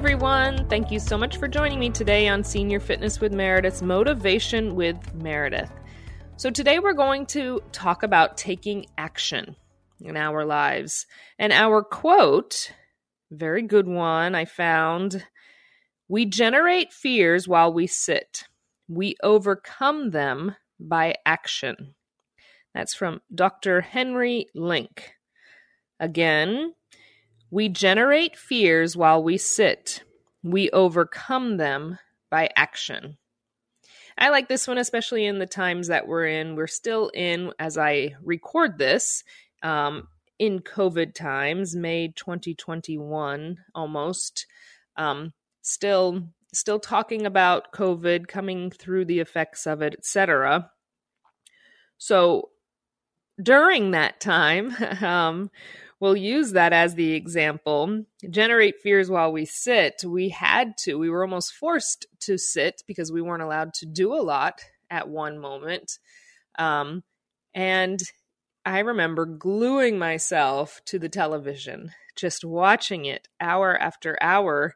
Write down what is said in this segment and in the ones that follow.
everyone. Thank you so much for joining me today on Senior Fitness with Meredith's Motivation with Meredith. So, today we're going to talk about taking action in our lives. And our quote, very good one, I found We generate fears while we sit, we overcome them by action. That's from Dr. Henry Link. Again, we generate fears while we sit. We overcome them by action. I like this one, especially in the times that we're in. We're still in, as I record this, um, in COVID times, May 2021 almost. Um, still, still talking about COVID, coming through the effects of it, etc. So during that time, um, we'll use that as the example. Generate fears while we sit. We had to, we were almost forced to sit because we weren't allowed to do a lot at one moment. Um, and I remember gluing myself to the television, just watching it hour after hour.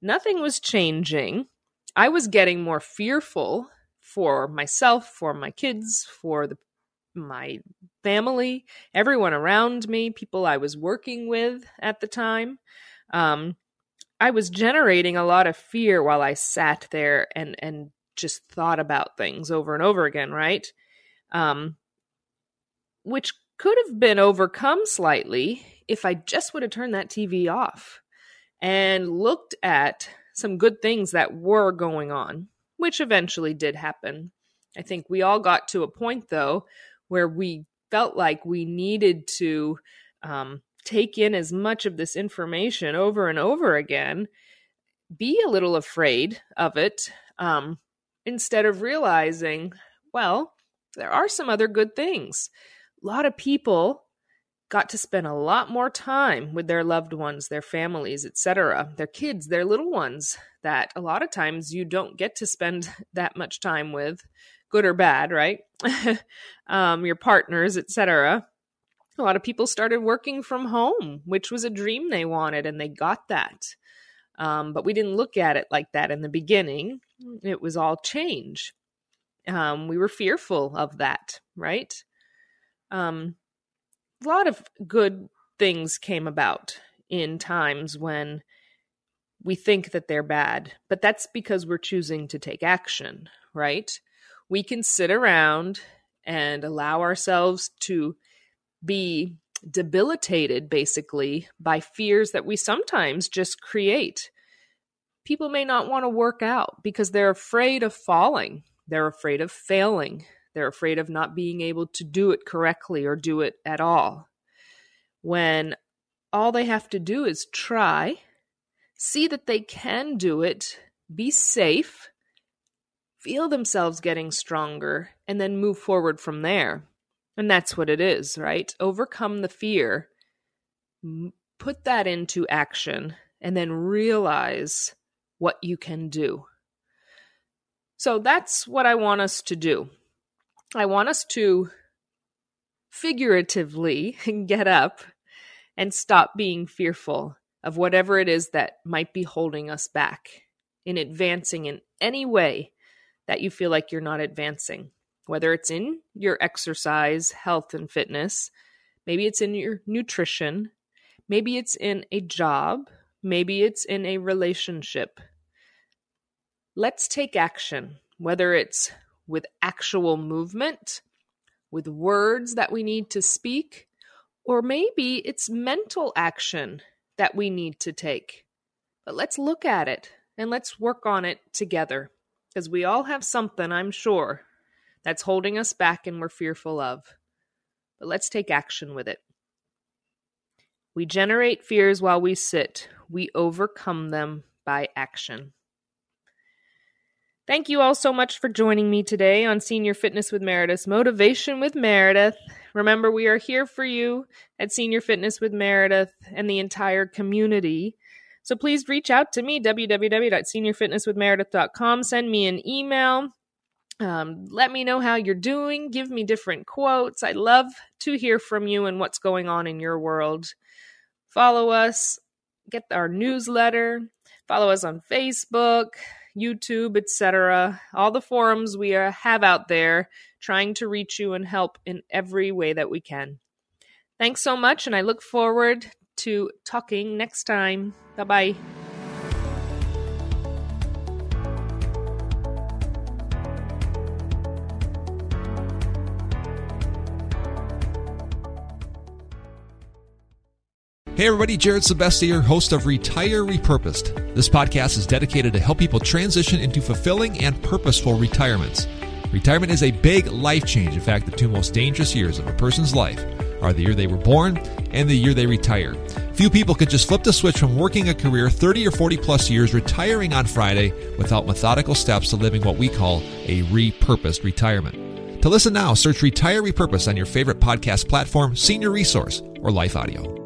Nothing was changing. I was getting more fearful for myself, for my kids, for the my family, everyone around me, people I was working with at the time. Um, I was generating a lot of fear while I sat there and and just thought about things over and over again, right? Um, which could have been overcome slightly if I just would have turned that TV off and looked at some good things that were going on, which eventually did happen. I think we all got to a point, though, where we felt like we needed to um, take in as much of this information over and over again, be a little afraid of it, um, instead of realizing, well, there are some other good things. A lot of people got to spend a lot more time with their loved ones, their families, etc., their kids, their little ones that a lot of times you don't get to spend that much time with good or bad, right? um, your partners, etc. A lot of people started working from home, which was a dream they wanted, and they got that. Um, but we didn't look at it like that in the beginning. It was all change. Um, we were fearful of that, right? Um, a lot of good things came about in times when we think that they're bad, but that's because we're choosing to take action, right? We can sit around and allow ourselves to be debilitated basically by fears that we sometimes just create. People may not want to work out because they're afraid of falling, they're afraid of failing, they're afraid of not being able to do it correctly or do it at all. When all they have to do is try, see that they can do it, be safe, feel themselves getting stronger, and then move forward from there. And that's what it is, right? Overcome the fear, put that into action, and then realize what you can do. So that's what I want us to do. I want us to figuratively get up and stop being fearful of whatever it is that might be holding us back in advancing in any way that you feel like you're not advancing, whether it's in your exercise, health, and fitness, maybe it's in your nutrition, maybe it's in a job, maybe it's in a relationship. Let's take action, whether it's with actual movement, with words that we need to speak, or maybe it's mental action that we need to take. But let's look at it and let's work on it together. Because we all have something, I'm sure, that's holding us back and we're fearful of. But let's take action with it. We generate fears while we sit, we overcome them by action. Thank you all so much for joining me today on Senior Fitness with Meredith, Motivation with Meredith. Remember, we are here for you at Senior Fitness with Meredith and the entire community. So please reach out to me, www.seniorfitnesswithmeredith.com. Send me an email. Um, let me know how you're doing. Give me different quotes. I love to hear from you and what's going on in your world. Follow us, get our newsletter, Follow us on Facebook, YouTube, etc. All the forums we are, have out there trying to reach you and help in every way that we can. Thanks so much, and I look forward to talking next time. Bye bye. Hey everybody, Jared Sebestier, host of Retire Repurposed. This podcast is dedicated to help people transition into fulfilling and purposeful retirements. Retirement is a big life change. In fact, the two most dangerous years of a person's life are the year they were born and the year they retire. Few people can just flip the switch from working a career 30 or 40 plus years, retiring on Friday without methodical steps to living what we call a repurposed retirement. To listen now, search Retire Repurposed on your favorite podcast platform, Senior Resource, or Life Audio.